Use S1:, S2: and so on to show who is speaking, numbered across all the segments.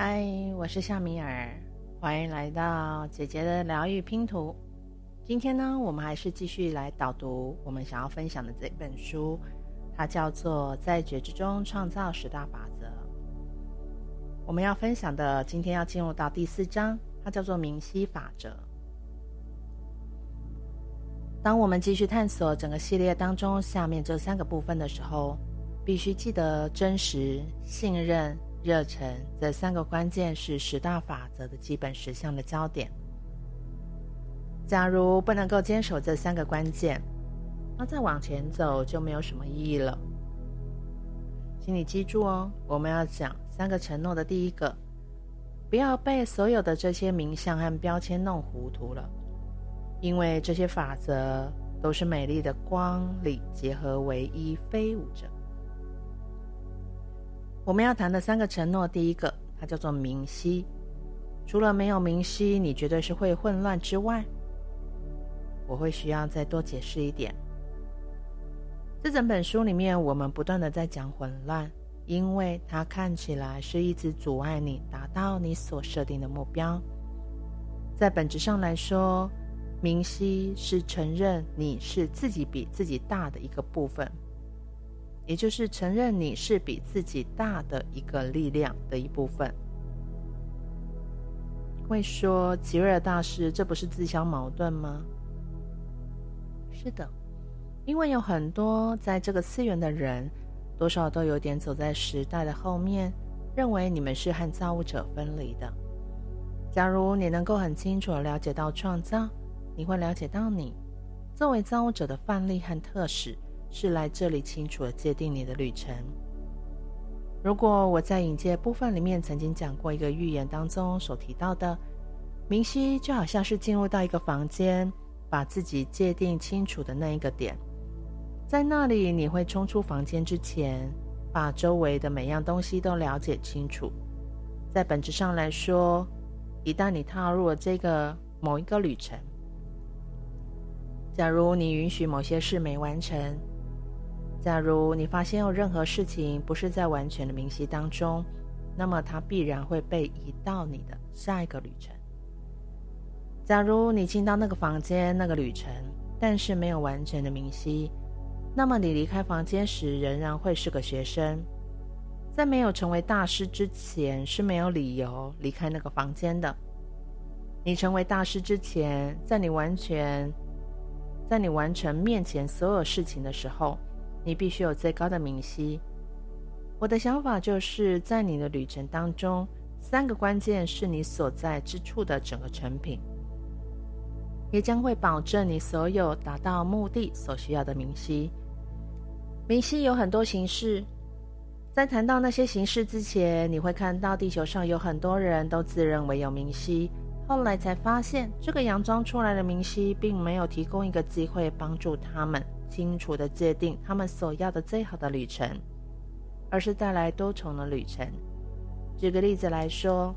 S1: 嗨，我是夏米尔，欢迎来到姐姐的疗愈拼图。今天呢，我们还是继续来导读我们想要分享的这本书，它叫做《在觉知中创造十大法则》。我们要分享的，今天要进入到第四章，它叫做明晰法则。当我们继续探索整个系列当中下面这三个部分的时候，必须记得真实、信任。热忱这三个关键是十大法则的基本实相的焦点。假如不能够坚守这三个关键，那再往前走就没有什么意义了。请你记住哦，我们要讲三个承诺的第一个，不要被所有的这些名相和标签弄糊涂了，因为这些法则都是美丽的光里结合为一飞舞着。我们要谈的三个承诺，第一个，它叫做明晰。除了没有明晰，你绝对是会混乱之外，我会需要再多解释一点。这整本书里面，我们不断的在讲混乱，因为它看起来是一直阻碍你达到你所设定的目标。在本质上来说，明晰是承认你是自己比自己大的一个部分。也就是承认你是比自己大的一个力量的一部分。会说吉瑞尔大师，这不是自相矛盾吗？是的，因为有很多在这个次元的人，多少都有点走在时代的后面，认为你们是和造物者分离的。假如你能够很清楚地了解到创造，你会了解到你作为造物者的范例和特使。是来这里清楚地界定你的旅程。如果我在引介部分里面曾经讲过一个预言当中所提到的，明晰就好像是进入到一个房间，把自己界定清楚的那一个点，在那里你会冲出房间之前，把周围的每样东西都了解清楚。在本质上来说，一旦你踏入了这个某一个旅程，假如你允许某些事没完成。假如你发现有任何事情不是在完全的明晰当中，那么它必然会被移到你的下一个旅程。假如你进到那个房间、那个旅程，但是没有完全的明晰，那么你离开房间时仍然会是个学生。在没有成为大师之前，是没有理由离开那个房间的。你成为大师之前，在你完全，在你完成面前所有事情的时候。你必须有最高的明晰。我的想法就是在你的旅程当中，三个关键是你所在之处的整个成品，也将会保证你所有达到目的所需要的明晰。明晰有很多形式，在谈到那些形式之前，你会看到地球上有很多人都自认为有明晰，后来才发现这个佯装出来的明晰并没有提供一个机会帮助他们。清楚地界定他们所要的最好的旅程，而是带来多重的旅程。举个例子来说，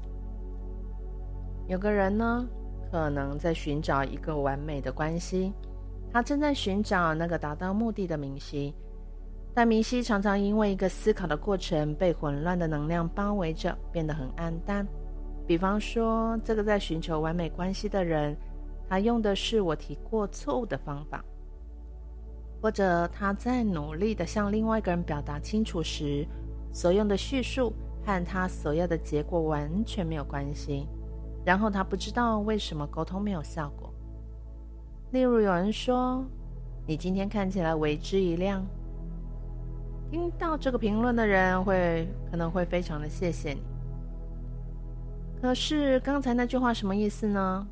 S1: 有个人呢，可能在寻找一个完美的关系，他正在寻找那个达到目的的明晰，但明晰常常因为一个思考的过程被混乱的能量包围着，变得很暗淡。比方说，这个在寻求完美关系的人，他用的是我提过错误的方法。或者他在努力地向另外一个人表达清楚时，所用的叙述和他所要的结果完全没有关系，然后他不知道为什么沟通没有效果。例如有人说：“你今天看起来为之一亮。”听到这个评论的人会可能会非常的谢谢你。可是刚才那句话什么意思呢？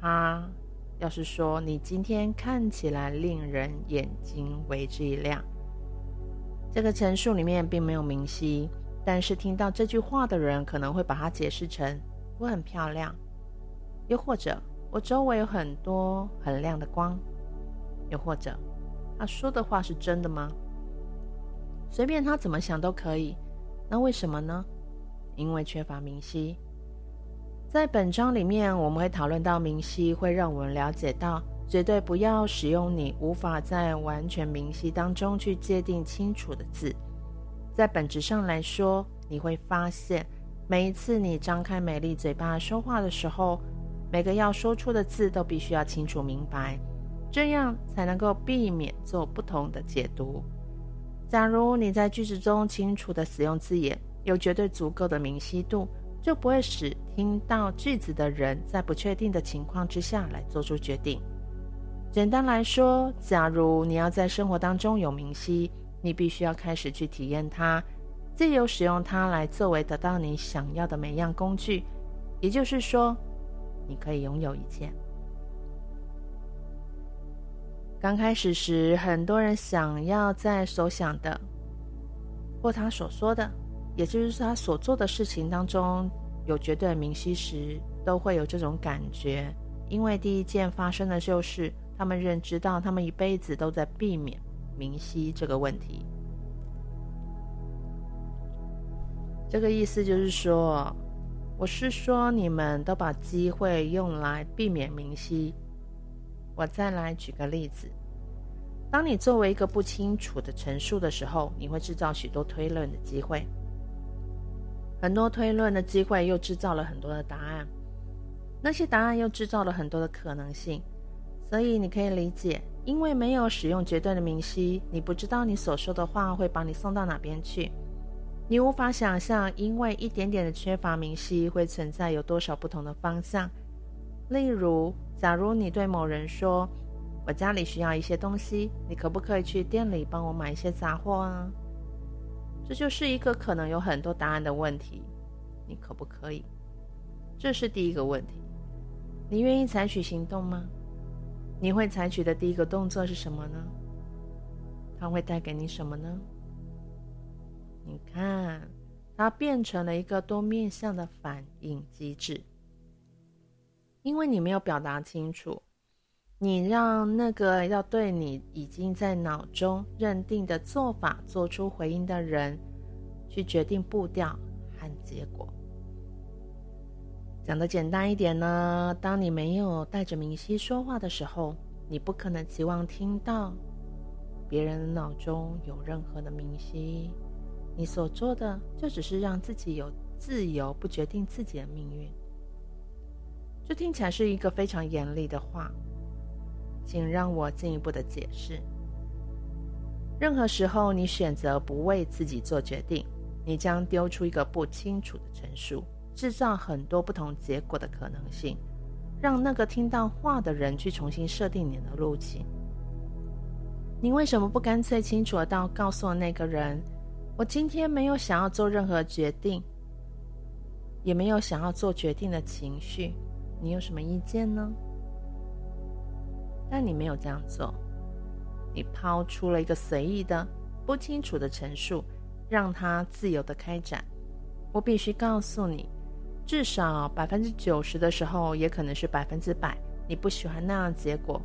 S1: 他。要是说你今天看起来令人眼睛为之一亮，这个陈述里面并没有明晰，但是听到这句话的人可能会把它解释成我很漂亮，又或者我周围有很多很亮的光，又或者他说的话是真的吗？随便他怎么想都可以。那为什么呢？因为缺乏明晰。在本章里面，我们会讨论到明晰会让我们了解到，绝对不要使用你无法在完全明晰当中去界定清楚的字。在本质上来说，你会发现每一次你张开美丽嘴巴说话的时候，每个要说出的字都必须要清楚明白，这样才能够避免做不同的解读。假如你在句子中清楚地使用字眼，有绝对足够的明晰度，就不会使听到句子的人在不确定的情况之下来做出决定。简单来说，假如你要在生活当中有明晰，你必须要开始去体验它。自由使用它来作为得到你想要的每样工具，也就是说，你可以拥有一切。刚开始时，很多人想要在所想的或他所说的，也就是他所做的事情当中有绝对的明晰时，都会有这种感觉，因为第一件发生的就是他们认知到他们一辈子都在避免明晰这个问题。这个意思就是说，我是说你们都把机会用来避免明晰。我再来举个例子，当你作为一个不清楚的陈述的时候，你会制造许多推论的机会。很多推论的机会又制造了很多的答案，那些答案又制造了很多的可能性。所以你可以理解，因为没有使用绝对的明晰，你不知道你所说的话会把你送到哪边去。你无法想象，因为一点点的缺乏明晰，会存在有多少不同的方向。例如，假如你对某人说：“我家里需要一些东西，你可不可以去店里帮我买一些杂货啊？”这就是一个可能有很多答案的问题。你可不可以？这是第一个问题。你愿意采取行动吗？你会采取的第一个动作是什么呢？它会带给你什么呢？你看，它变成了一个多面向的反应机制。因为你没有表达清楚，你让那个要对你已经在脑中认定的做法做出回应的人，去决定步调和结果。讲得简单一点呢，当你没有带着明晰说话的时候，你不可能期望听到别人脑中有任何的明晰。你所做的就只是让自己有自由，不决定自己的命运。这听起来是一个非常严厉的话，请让我进一步的解释。任何时候你选择不为自己做决定，你将丢出一个不清楚的陈述，制造很多不同结果的可能性，让那个听到话的人去重新设定你的路径。你为什么不干脆清楚的到告诉那个人？我今天没有想要做任何决定，也没有想要做决定的情绪，你有什么意见呢？但你没有这样做，你抛出了一个随意的、不清楚的陈述，让它自由的开展。我必须告诉你，至少百分之九十的时候，也可能是百分之百，你不喜欢那样结果，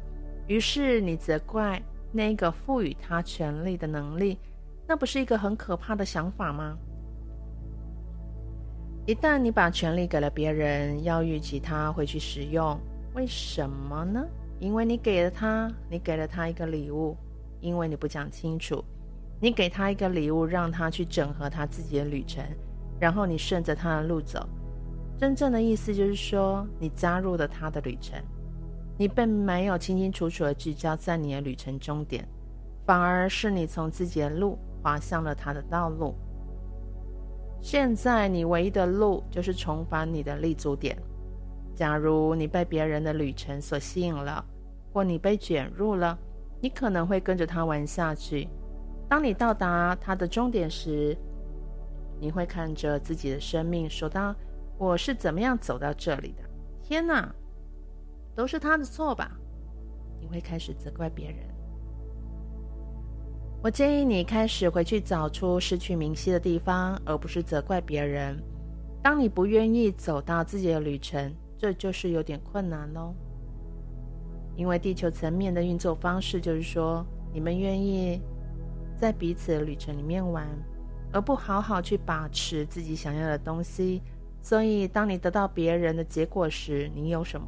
S1: 于是你责怪那个赋予他权力的能力。那不是一个很可怕的想法吗？一旦你把权力给了别人，要预期他会去使用，为什么呢？因为你给了他，你给了他一个礼物，因为你不讲清楚，你给他一个礼物，让他去整合他自己的旅程，然后你顺着他的路走。真正的意思就是说，你加入了他的旅程，你并没有清清楚楚的聚焦在你的旅程终点，反而是你从自己的路。滑向了他的道路。现在你唯一的路就是重返你的立足点。假如你被别人的旅程所吸引了，或你被卷入了，你可能会跟着他玩下去。当你到达他的终点时，你会看着自己的生命，说道：“我是怎么样走到这里的？天哪，都是他的错吧？”你会开始责怪别人。我建议你开始回去找出失去明晰的地方，而不是责怪别人。当你不愿意走到自己的旅程，这就是有点困难喽。因为地球层面的运作方式就是说，你们愿意在彼此的旅程里面玩，而不好好去把持自己想要的东西。所以，当你得到别人的结果时，你有什么？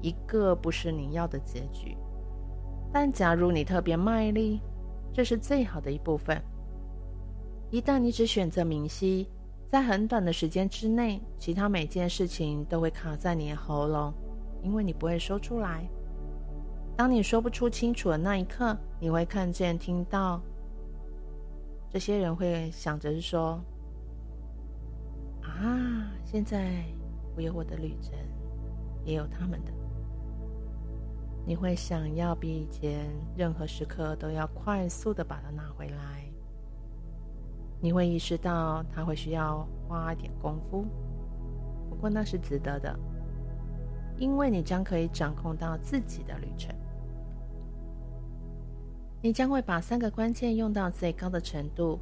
S1: 一个不是你要的结局。但假如你特别卖力，这是最好的一部分。一旦你只选择明晰，在很短的时间之内，其他每件事情都会卡在你的喉咙，因为你不会说出来。当你说不出清楚的那一刻，你会看见、听到这些人会想着说：“啊，现在我有我的旅程，也有他们的。”你会想要比以前任何时刻都要快速的把它拿回来。你会意识到它会需要花一点功夫，不过那是值得的，因为你将可以掌控到自己的旅程。你将会把三个关键用到最高的程度，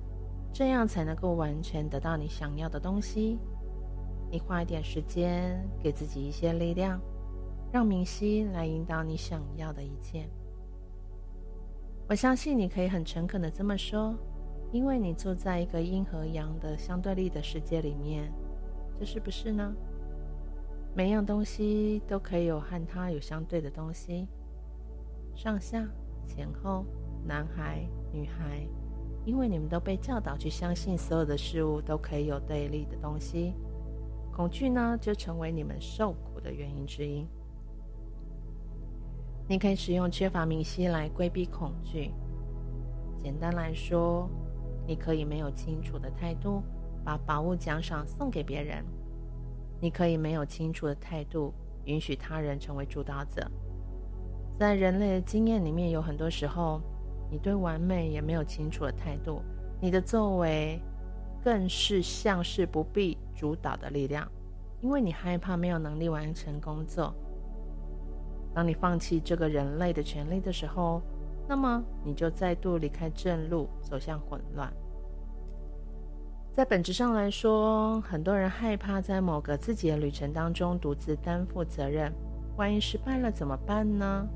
S1: 这样才能够完全得到你想要的东西。你花一点时间，给自己一些力量。让明晰来引导你想要的一切。我相信你可以很诚恳的这么说，因为你住在一个阴和阳的相对立的世界里面，这是不是呢？每样东西都可以有和它有相对的东西，上下、前后、男孩、女孩，因为你们都被教导去相信所有的事物都可以有对立的东西，恐惧呢，就成为你们受苦的原因之一。你可以使用缺乏明晰来规避恐惧。简单来说，你可以没有清楚的态度，把宝物奖赏送给别人；你可以没有清楚的态度，允许他人成为主导者。在人类的经验里面，有很多时候，你对完美也没有清楚的态度，你的作为更是像是不必主导的力量，因为你害怕没有能力完成工作。当你放弃这个人类的权利的时候，那么你就再度离开正路，走向混乱。在本质上来说，很多人害怕在某个自己的旅程当中独自担负责任，万一失败了怎么办呢？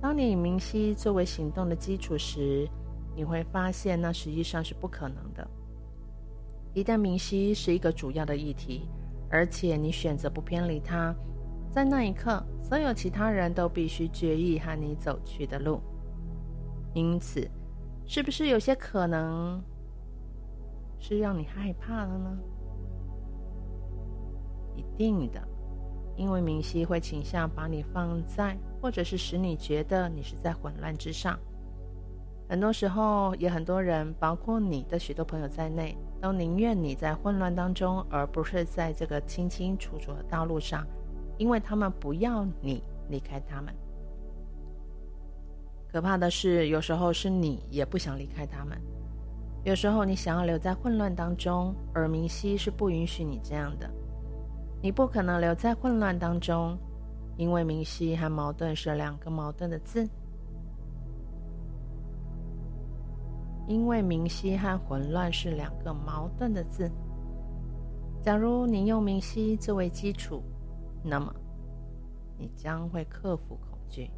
S1: 当你以明晰作为行动的基础时，你会发现那实际上是不可能的。一旦明晰是一个主要的议题，而且你选择不偏离它。在那一刻，所有其他人都必须决意和你走去的路。因此，是不是有些可能是让你害怕了呢？一定的，因为明晰会倾向把你放在，或者是使你觉得你是在混乱之上。很多时候，也很多人，包括你的许多朋友在内，都宁愿你在混乱当中，而不是在这个清清楚楚的道路上。因为他们不要你离开他们。可怕的是，有时候是你也不想离开他们。有时候你想要留在混乱当中，而明晰是不允许你这样的。你不可能留在混乱当中，因为明晰和矛盾是两个矛盾的字。因为明晰和混乱是两个矛盾的字。假如你用明晰作为基础。那么，你将会克服恐惧。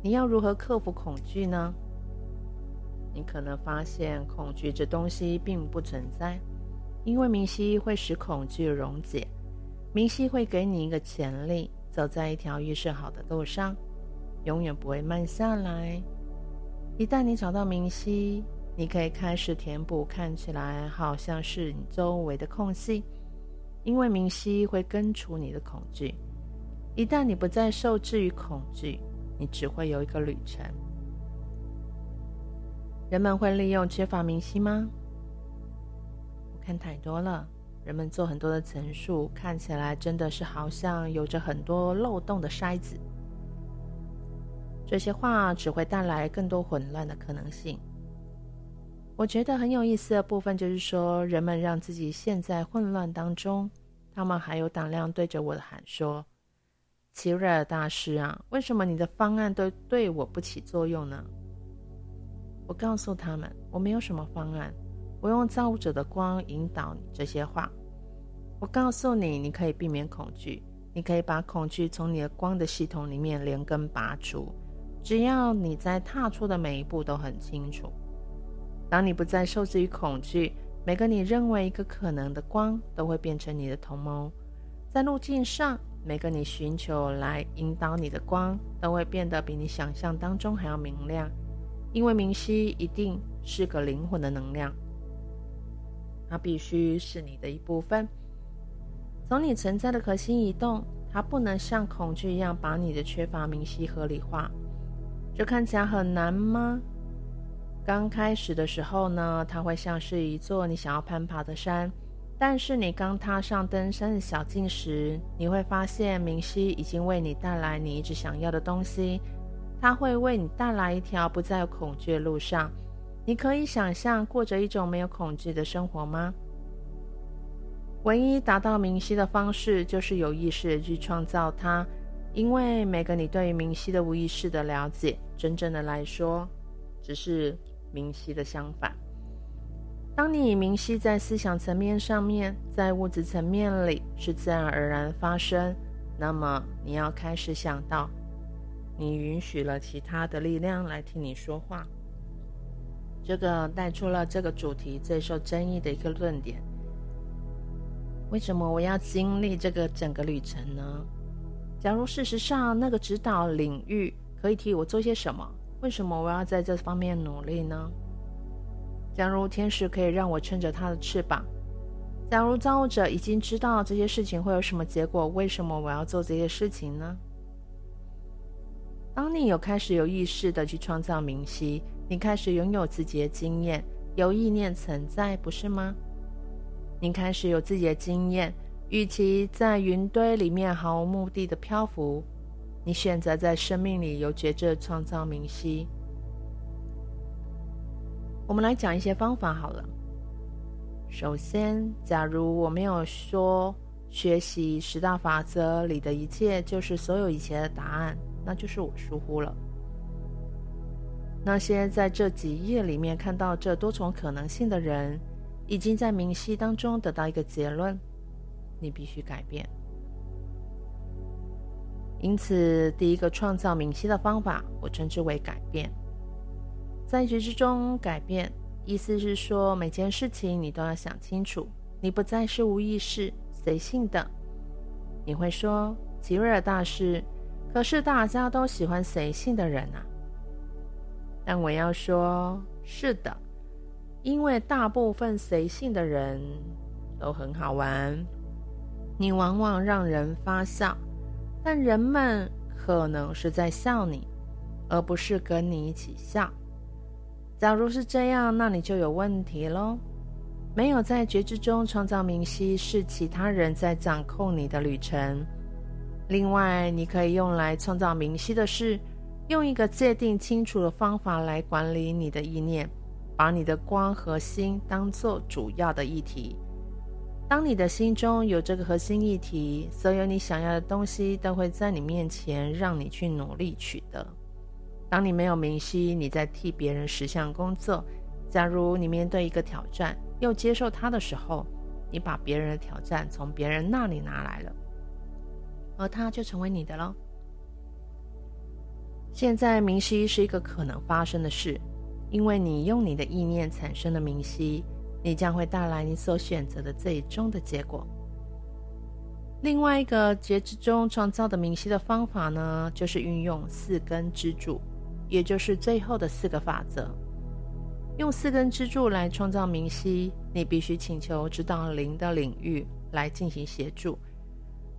S1: 你要如何克服恐惧呢？你可能发现恐惧这东西并不存在，因为明晰会使恐惧溶解。明晰会给你一个潜力，走在一条预设好的路上，永远不会慢下来。一旦你找到明晰，你可以开始填补看起来好像是你周围的空隙。因为明晰会根除你的恐惧，一旦你不再受制于恐惧，你只会有一个旅程。人们会利用缺乏明晰吗？我看太多了，人们做很多的陈述，看起来真的是好像有着很多漏洞的筛子。这些话只会带来更多混乱的可能性。我觉得很有意思的部分就是说，人们让自己陷在混乱当中，他们还有胆量对着我的喊说：“齐瑞尔大师啊，为什么你的方案都对我不起作用呢？”我告诉他们，我没有什么方案，我用造物者的光引导你这些话。我告诉你，你可以避免恐惧，你可以把恐惧从你的光的系统里面连根拔除，只要你在踏出的每一步都很清楚。当你不再受制于恐惧，每个你认为一个可能的光都会变成你的同谋。在路径上，每个你寻求来引导你的光都会变得比你想象当中还要明亮，因为明晰一定是个灵魂的能量。它必须是你的一部分。从你存在的核心移动，它不能像恐惧一样把你的缺乏明晰合理化。这看起来很难吗？刚开始的时候呢，它会像是一座你想要攀爬的山。但是你刚踏上登山的小径时，你会发现明晰已经为你带来你一直想要的东西。它会为你带来一条不再恐惧的路上。你可以想象过着一种没有恐惧的生活吗？唯一达到明晰的方式就是有意识地去创造它，因为每个你对于明晰的无意识的了解，真正的来说，只是明晰的相反。当你明晰在思想层面上面，在物质层面里是自然而然发生，那么你要开始想到，你允许了其他的力量来替你说话。这个带出了这个主题最受争议的一个论点。为什么我要经历这个整个旅程呢？假如事实上那个指导领域可以替我做些什么，为什么我要在这方面努力呢？假如天使可以让我撑着他的翅膀，假如造物者已经知道这些事情会有什么结果，为什么我要做这些事情呢？当你有开始有意识的去创造明晰，你开始拥有自己的经验，有意念存在，不是吗？你开始有自己的经验，与其在云堆里面毫无目的的漂浮，你选择在生命里有觉知创造明晰。我们来讲一些方法好了。首先，假如我没有说学习十大法则里的一切就是所有一切的答案。那就是我疏忽了。那些在这几页里面看到这多重可能性的人，已经在明晰当中得到一个结论：你必须改变。因此，第一个创造明晰的方法，我称之为改变。在觉知中改变，意思是说每件事情你都要想清楚，你不再是无意识、随性的。你会说，吉瑞尔大师。可是大家都喜欢随性的人啊，但我要说，是的，因为大部分随性的人都很好玩。你往往让人发笑，但人们可能是在笑你，而不是跟你一起笑。假如是这样，那你就有问题喽。没有在觉知中创造明晰，是其他人在掌控你的旅程。另外，你可以用来创造明晰的是，用一个界定清楚的方法来管理你的意念，把你的光和心当做主要的议题。当你的心中有这个核心议题，所有你想要的东西都会在你面前，让你去努力取得。当你没有明晰，你在替别人实现工作。假如你面对一个挑战，又接受它的时候，你把别人的挑战从别人那里拿来了。而它就成为你的了。现在明晰是一个可能发生的事，因为你用你的意念产生的明晰，你将会带来你所选择的最终的结果。另外一个觉知中创造的明晰的方法呢，就是运用四根支柱，也就是最后的四个法则。用四根支柱来创造明晰，你必须请求指导灵的领域来进行协助。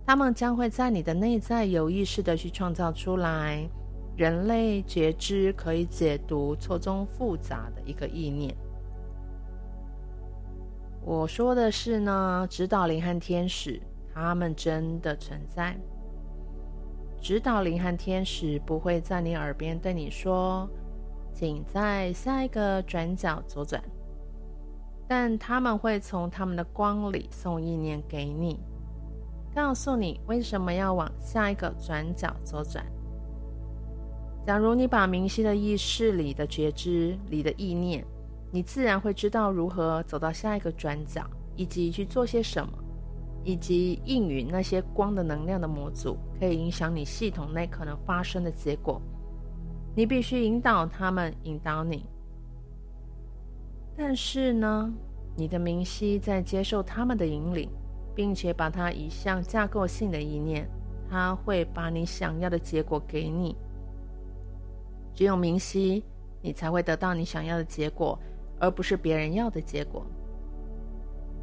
S1: 他们将会在你的内在有意识的去创造出来，人类觉知可以解读错综复杂的一个意念。我说的是呢，指导灵和天使，他们真的存在。指导灵和天使不会在你耳边对你说：“请在下一个转角左转。”但他们会从他们的光里送意念给你。告诉你为什么要往下一个转角左转。假如你把明晰的意识里的觉知里的意念，你自然会知道如何走到下一个转角，以及去做些什么，以及应允那些光的能量的模组可以影响你系统内可能发生的结果。你必须引导他们，引导你。但是呢，你的明晰在接受他们的引领。并且把它移向架构性的意念，它会把你想要的结果给你。只有明晰，你才会得到你想要的结果，而不是别人要的结果。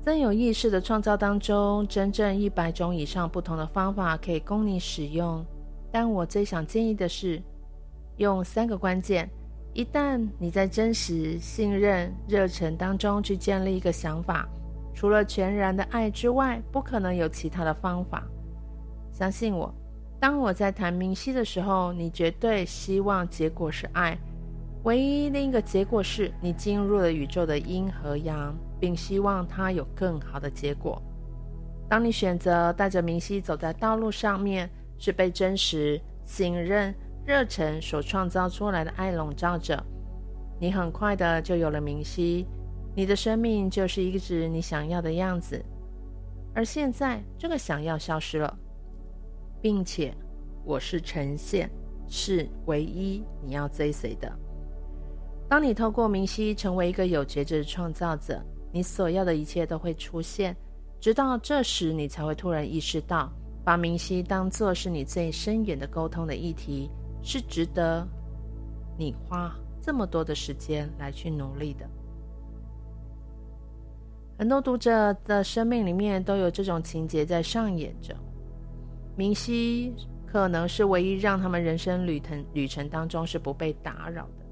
S1: 在有意识的创造当中，真正一百种以上不同的方法可以供你使用。但我最想建议的是，用三个关键。一旦你在真实、信任、热忱当中去建立一个想法，除了全然的爱之外，不可能有其他的方法。相信我，当我在谈明晰的时候，你绝对希望结果是爱。唯一另一个结果是你进入了宇宙的阴和阳。并希望它有更好的结果。当你选择带着明晰走在道路上面，是被真实、信任、热忱所创造出来的爱笼罩着，你很快的就有了明晰，你的生命就是一直你想要的样子。而现在，这个想要消失了，并且我是呈现，是唯一你要追随的。当你透过明晰成为一个有觉知的创造者。你所要的一切都会出现，直到这时，你才会突然意识到，把明晰当作是你最深远的沟通的议题，是值得你花这么多的时间来去努力的。很多读者的生命里面都有这种情节在上演着，明晰可能是唯一让他们人生旅程旅程当中是不被打扰的。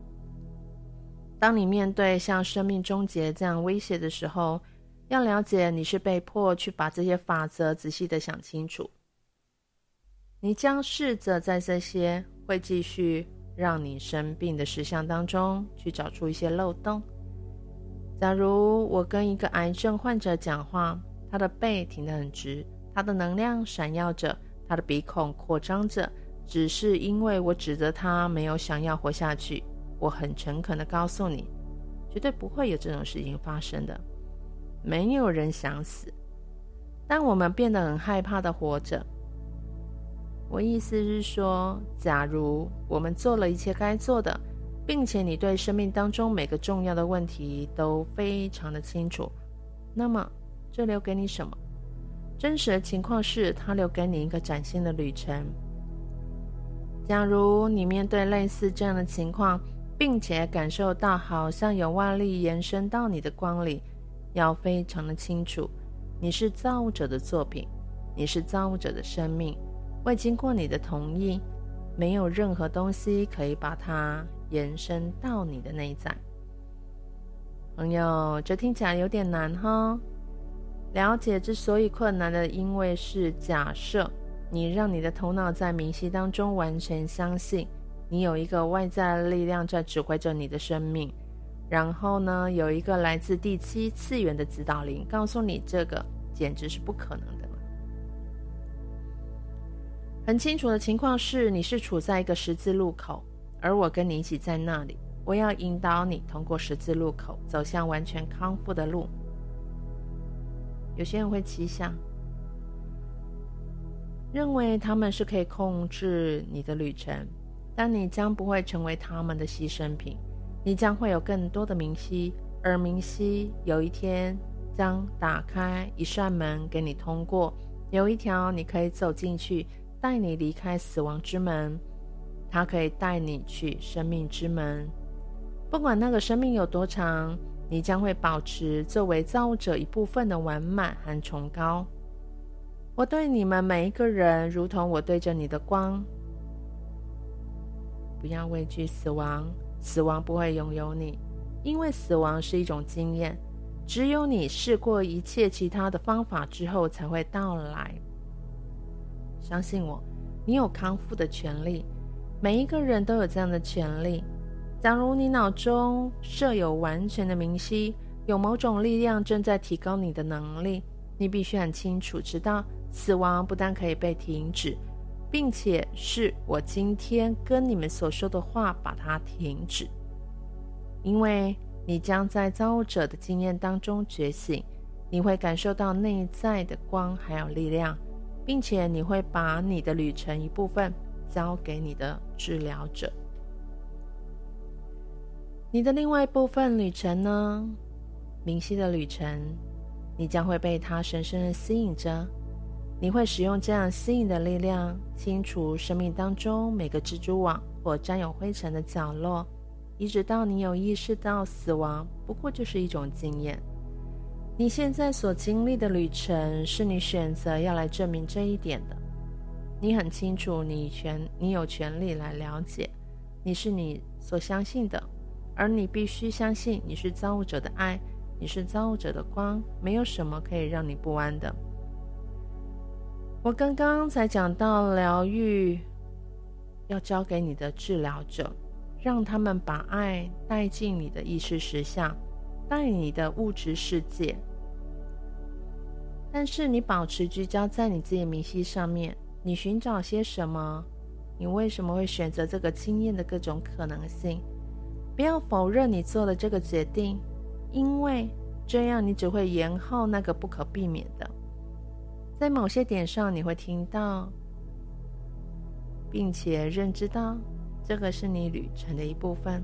S1: 当你面对像生命终结这样威胁的时候，要了解你是被迫去把这些法则仔细的想清楚。你将试着在这些会继续让你生病的实相当中去找出一些漏洞。假如我跟一个癌症患者讲话，他的背挺得很直，他的能量闪耀着，他的鼻孔扩张着，只是因为我指责他没有想要活下去。我很诚恳地告诉你，绝对不会有这种事情发生的。没有人想死，但我们变得很害怕的活着。我意思是说，假如我们做了一切该做的，并且你对生命当中每个重要的问题都非常的清楚，那么这留给你什么？真实的情况是，它留给你一个崭新的旅程。假如你面对类似这样的情况，并且感受到好像有外力延伸到你的光里，要非常的清楚，你是造物者的作品，你是造物者的生命，未经过你的同意，没有任何东西可以把它延伸到你的内在。朋友，这听起来有点难哈。了解之所以困难的，因为是假设你让你的头脑在明晰当中完全相信。你有一个外在力量在指挥着你的生命，然后呢，有一个来自第七次元的指导灵告诉你，这个简直是不可能的。很清楚的情况是，你是处在一个十字路口，而我跟你一起在那里。我要引导你通过十字路口，走向完全康复的路。有些人会奇想，认为他们是可以控制你的旅程。但你将不会成为他们的牺牲品，你将会有更多的明晰，而明晰有一天将打开一扇门给你通过，有一条你可以走进去，带你离开死亡之门，它可以带你去生命之门。不管那个生命有多长，你将会保持作为造物者一部分的完满和崇高。我对你们每一个人，如同我对着你的光。不要畏惧死亡，死亡不会拥有你，因为死亡是一种经验，只有你试过一切其他的方法之后才会到来。相信我，你有康复的权利，每一个人都有这样的权利。假如你脑中设有完全的明晰，有某种力量正在提高你的能力，你必须很清楚知道，死亡不但可以被停止。并且是我今天跟你们所说的话，把它停止，因为你将在造物者的经验当中觉醒，你会感受到内在的光还有力量，并且你会把你的旅程一部分交给你的治疗者。你的另外一部分旅程呢？明晰的旅程，你将会被它深深的吸引着。你会使用这样吸引的力量，清除生命当中每个蜘蛛网或沾有灰尘的角落，一直到你有意识到死亡不过就是一种经验。你现在所经历的旅程，是你选择要来证明这一点的。你很清楚你，权你有权利来了解，你是你所相信的，而你必须相信你是造物者的爱，你是造物者的光，没有什么可以让你不安的。我刚刚才讲到疗愈，要交给你的治疗者，让他们把爱带进你的意识实相，带你的物质世界。但是你保持聚焦在你自己明晰上面，你寻找些什么？你为什么会选择这个经验的各种可能性？不要否认你做的这个决定，因为这样你只会延后那个不可避免的。在某些点上，你会听到，并且认知到，这个是你旅程的一部分。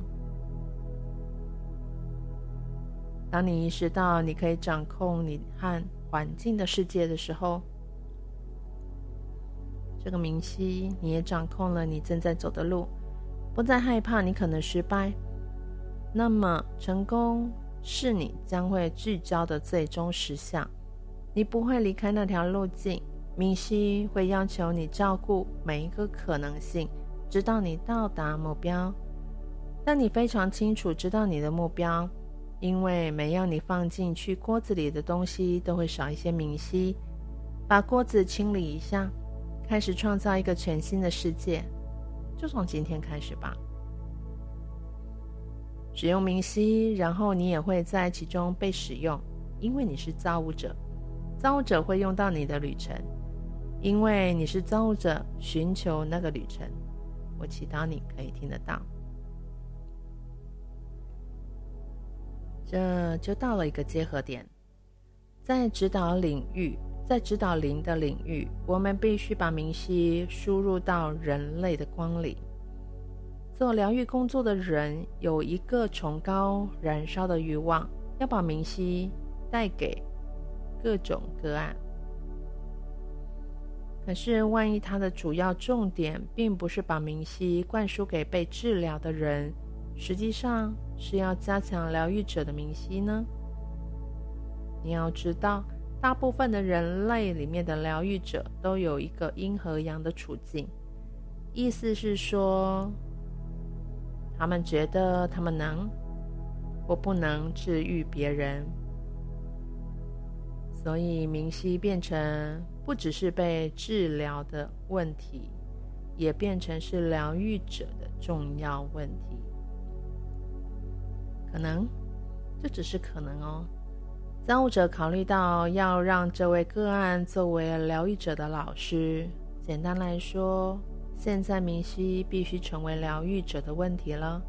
S1: 当你意识到你可以掌控你和环境的世界的时候，这个明晰，你也掌控了你正在走的路，不再害怕你可能失败。那么，成功是你将会聚焦的最终实相。你不会离开那条路径。明晰会要求你照顾每一个可能性，直到你到达目标。但你非常清楚知道你的目标。因为每样你放进去锅子里的东西都会少一些明晰，把锅子清理一下，开始创造一个全新的世界，就从今天开始吧。使用明晰，然后你也会在其中被使用，因为你是造物者，造物者会用到你的旅程，因为你是造物者，寻求那个旅程。我祈祷你可以听得到。这就到了一个结合点，在指导领域，在指导灵的领域，我们必须把明晰输入到人类的光里。做疗愈工作的人有一个崇高燃烧的欲望，要把明晰带给各种个案。可是，万一他的主要重点并不是把明晰灌输给被治疗的人，实际上，是要加强疗愈者的明晰呢？你要知道，大部分的人类里面的疗愈者都有一个阴和阳的处境，意思是说，他们觉得他们能或不能治愈别人，所以明晰变成不只是被治疗的问题，也变成是疗愈者的重要问题。可能，这只是可能哦。造物者考虑到要让这位个案作为疗愈者的老师。简单来说，现在明晰必须成为疗愈者的问题了。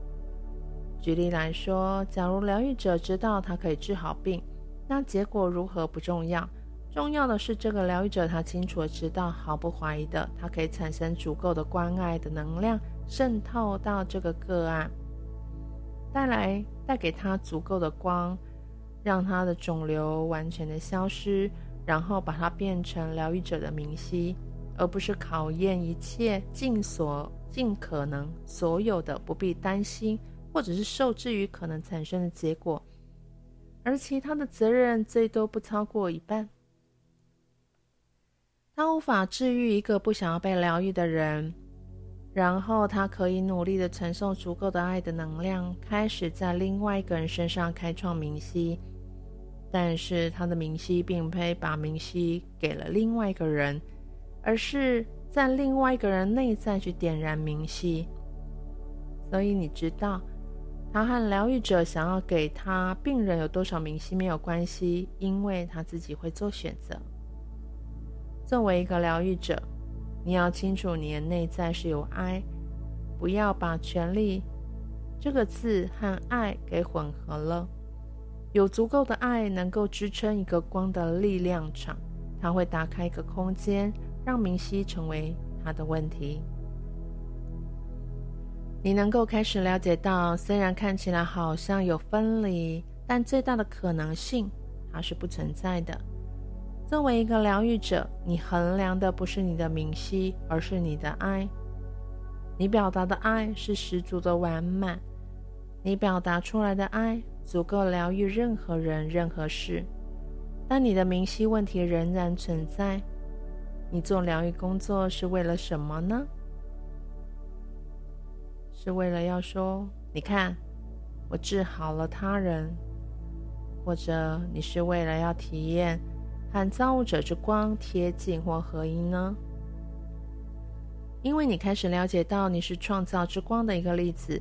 S1: 举例来说，假如疗愈者知道他可以治好病，那结果如何不重要，重要的是这个疗愈者他清楚的知道，毫不怀疑的，他可以产生足够的关爱的能量渗透到这个个案，带来。带给他足够的光，让他的肿瘤完全的消失，然后把它变成疗愈者的明晰，而不是考验一切尽所尽可能所有的不必担心，或者是受制于可能产生的结果，而其他的责任最多不超过一半。他无法治愈一个不想要被疗愈的人。然后他可以努力的传送足够的爱的能量，开始在另外一个人身上开创明晰。但是他的明晰并非把明晰给了另外一个人，而是在另外一个人内在去点燃明晰。所以你知道，他和疗愈者想要给他病人有多少明晰没有关系，因为他自己会做选择。作为一个疗愈者。你要清楚，你的内在是有爱，不要把“权力”这个字和爱给混合了。有足够的爱能够支撑一个光的力量场，它会打开一个空间，让明晰成为它的问题。你能够开始了解到，虽然看起来好像有分离，但最大的可能性它是不存在的。作为一个疗愈者，你衡量的不是你的明晰，而是你的爱。你表达的爱是十足的完满，你表达出来的爱足够疗愈任何人、任何事。但你的明晰问题仍然存在。你做疗愈工作是为了什么呢？是为了要说，你看，我治好了他人，或者你是为了要体验和造物者之光贴近或合一呢？因为你开始了解到你是创造之光的一个例子，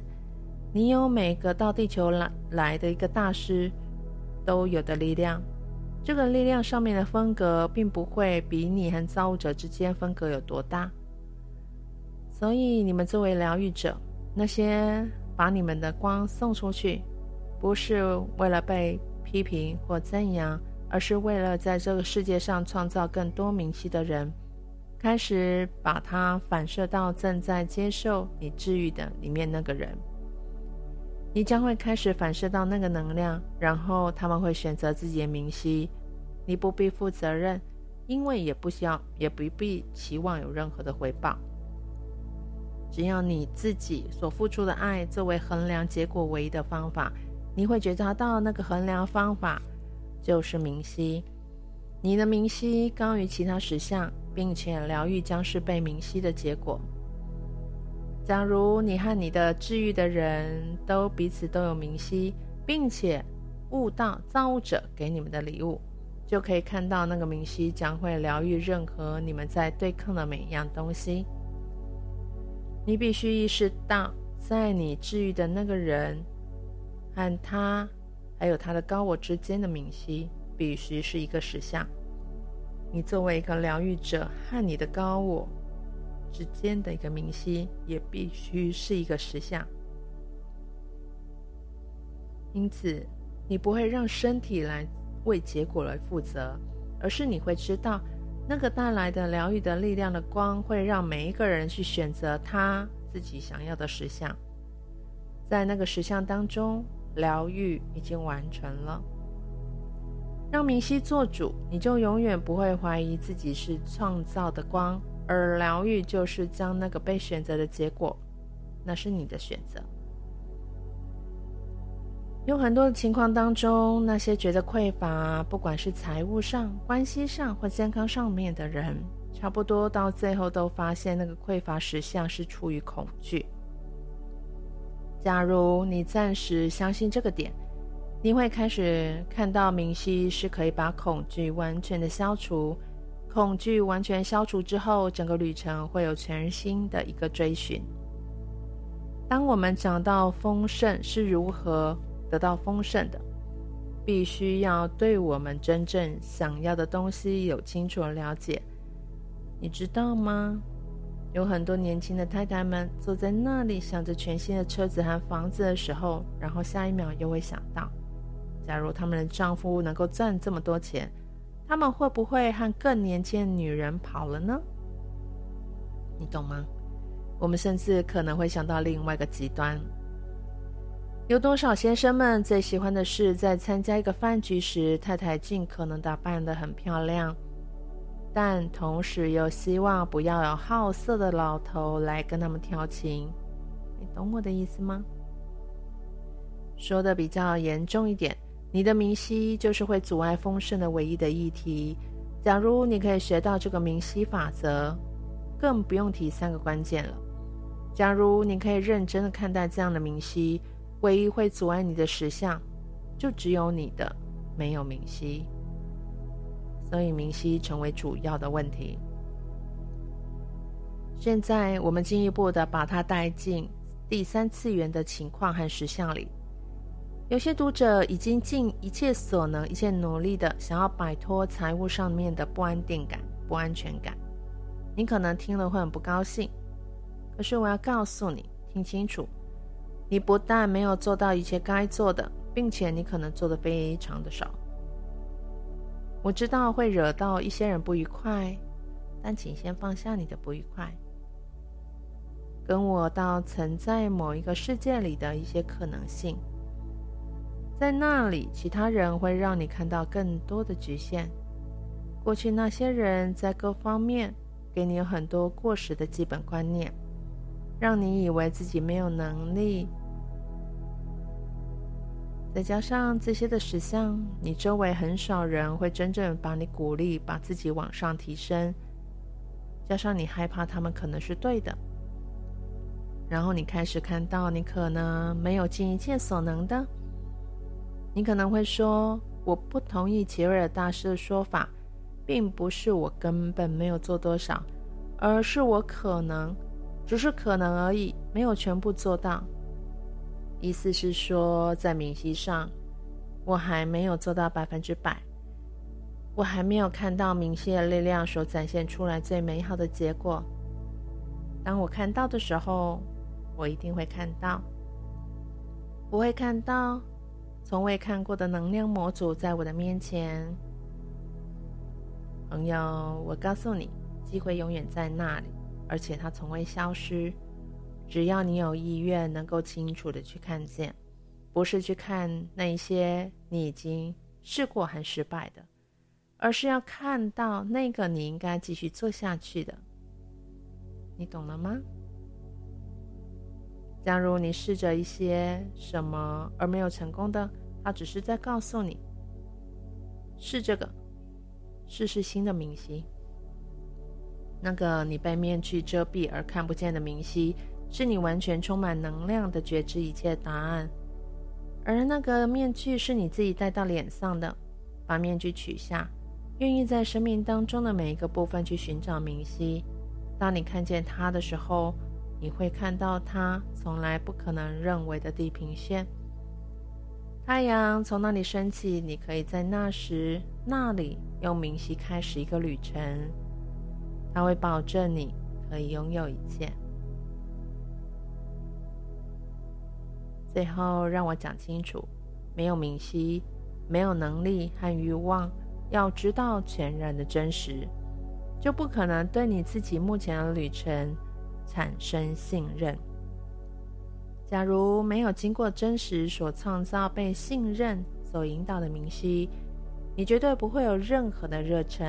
S1: 你有每个到地球来来的一个大师都有的力量。这个力量上面的风格，并不会比你和造物者之间风格有多大。所以，你们作为疗愈者，那些把你们的光送出去，不是为了被批评或赞扬，而是为了在这个世界上创造更多明晰的人，开始把它反射到正在接受你治愈的里面那个人。你将会开始反射到那个能量，然后他们会选择自己的明晰。你不必负责任，因为也不需要，也不必期望有任何的回报。只要你自己所付出的爱作为衡量结果唯一的方法，你会觉察到那个衡量方法就是明晰。你的明晰高于其他实相，并且疗愈将是被明晰的结果。假如你和你的治愈的人都彼此都有明晰，并且悟到造物者给你们的礼物，就可以看到那个明晰将会疗愈任何你们在对抗的每一样东西。你必须意识到，在你治愈的那个人和他，还有他的高我之间的明晰，必须是一个实相。你作为一个疗愈者和你的高我。之间的一个明晰，也必须是一个实相。因此，你不会让身体来为结果来负责，而是你会知道，那个带来的疗愈的力量的光，会让每一个人去选择他自己想要的实相。在那个实相当中，疗愈已经完成了。让明晰做主，你就永远不会怀疑自己是创造的光。而疗愈就是将那个被选择的结果，那是你的选择。有很多的情况当中，那些觉得匮乏，不管是财务上、关系上或健康上面的人，差不多到最后都发现那个匮乏实相是出于恐惧。假如你暂时相信这个点，你会开始看到明晰是可以把恐惧完全的消除。恐惧完全消除之后，整个旅程会有全新的一个追寻。当我们讲到丰盛是如何得到丰盛的，必须要对我们真正想要的东西有清楚的了解。你知道吗？有很多年轻的太太们坐在那里想着全新的车子和房子的时候，然后下一秒又会想到，假如他们的丈夫能够赚这么多钱。他们会不会和更年轻的女人跑了呢？你懂吗？我们甚至可能会想到另外一个极端：有多少先生们最喜欢的是在参加一个饭局时，太太尽可能打扮得很漂亮，但同时又希望不要有好色的老头来跟他们调情。你懂我的意思吗？说得比较严重一点。你的明晰就是会阻碍丰盛的唯一的议题。假如你可以学到这个明晰法则，更不用提三个关键了。假如你可以认真的看待这样的明晰，唯一会阻碍你的实相，就只有你的，没有明晰。所以明晰成为主要的问题。现在我们进一步的把它带进第三次元的情况和实相里。有些读者已经尽一切所能、一切努力的想要摆脱财务上面的不安定感、不安全感。你可能听了会很不高兴，可是我要告诉你，听清楚，你不但没有做到一切该做的，并且你可能做的非常的少。我知道会惹到一些人不愉快，但请先放下你的不愉快，跟我到存在某一个世界里的一些可能性。在那里，其他人会让你看到更多的局限。过去那些人在各方面给你有很多过时的基本观念，让你以为自己没有能力再加上这些的实相，你周围很少人会真正把你鼓励，把自己往上提升。加上你害怕他们可能是对的，然后你开始看到你可能没有尽一切所能的。你可能会说：“我不同意齐瑞尔大师的说法，并不是我根本没有做多少，而是我可能，只是可能而已，没有全部做到。”意思是说，在明晰上，我还没有做到百分之百，我还没有看到明晰的力量所展现出来最美好的结果。当我看到的时候，我一定会看到，我会看到从未看过的能量模组在我的面前。朋友，我告诉你，机会永远在那里，而且它从未消失。只要你有意愿，能够清楚的去看见，不是去看那些你已经试过很失败的，而是要看到那个你应该继续做下去的。你懂了吗？假如你试着一些什么而没有成功的，它只是在告诉你，试这个，试试新的明晰。那个你被面具遮蔽而看不见的明晰。是你完全充满能量的觉知一切答案，而那个面具是你自己戴到脸上的。把面具取下，愿意在生命当中的每一个部分去寻找明晰。当你看见它的时候，你会看到它从来不可能认为的地平线。太阳从那里升起，你可以在那时那里用明晰开始一个旅程。它会保证你可以拥有一切。最后，让我讲清楚：没有明晰，没有能力和欲望，要知道全然的真实，就不可能对你自己目前的旅程产生信任。假如没有经过真实所创造、被信任所引导的明晰，你绝对不会有任何的热忱。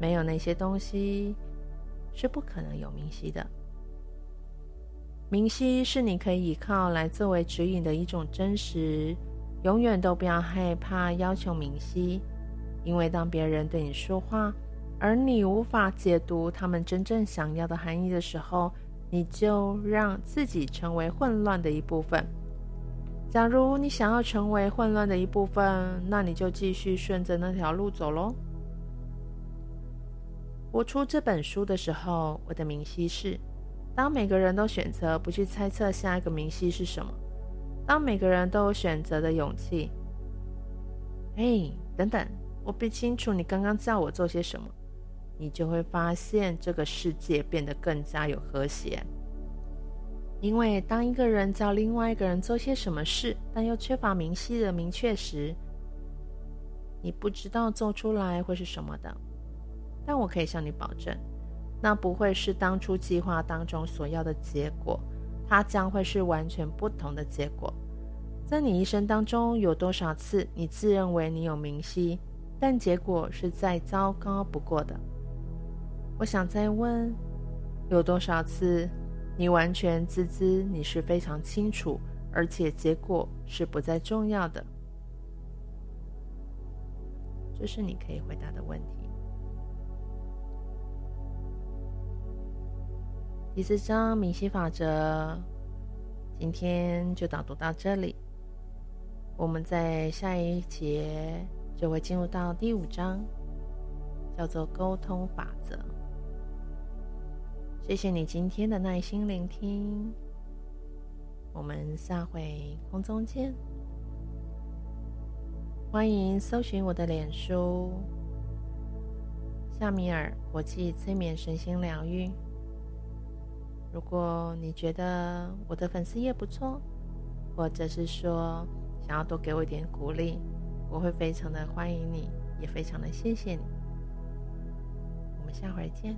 S1: 没有那些东西，是不可能有明晰的。明晰是你可以依靠来作为指引的一种真实，永远都不要害怕要求明晰，因为当别人对你说话，而你无法解读他们真正想要的含义的时候，你就让自己成为混乱的一部分。假如你想要成为混乱的一部分，那你就继续顺着那条路走喽。我出这本书的时候，我的明晰是。当每个人都选择不去猜测下一个明晰是什么，当每个人都有选择的勇气，嘿，等等，我不清楚你刚刚叫我做些什么，你就会发现这个世界变得更加有和谐。因为当一个人叫另外一个人做些什么事，但又缺乏明晰的明确时，你不知道做出来会是什么的。但我可以向你保证。那不会是当初计划当中所要的结果，它将会是完全不同的结果。在你一生当中，有多少次你自认为你有明晰，但结果是再糟糕不过的？我想再问，有多少次你完全自知你是非常清楚，而且结果是不再重要的？这是你可以回答的问题。第四章明晰法则，今天就导读到这里。我们在下一节就会进入到第五章，叫做沟通法则。谢谢你今天的耐心聆听，我们下回空中见。欢迎搜寻我的脸书“夏米尔国际催眠身心疗愈”。如果你觉得我的粉丝页不错，或者是说想要多给我一点鼓励，我会非常的欢迎你，也非常的谢谢你。我们下回见。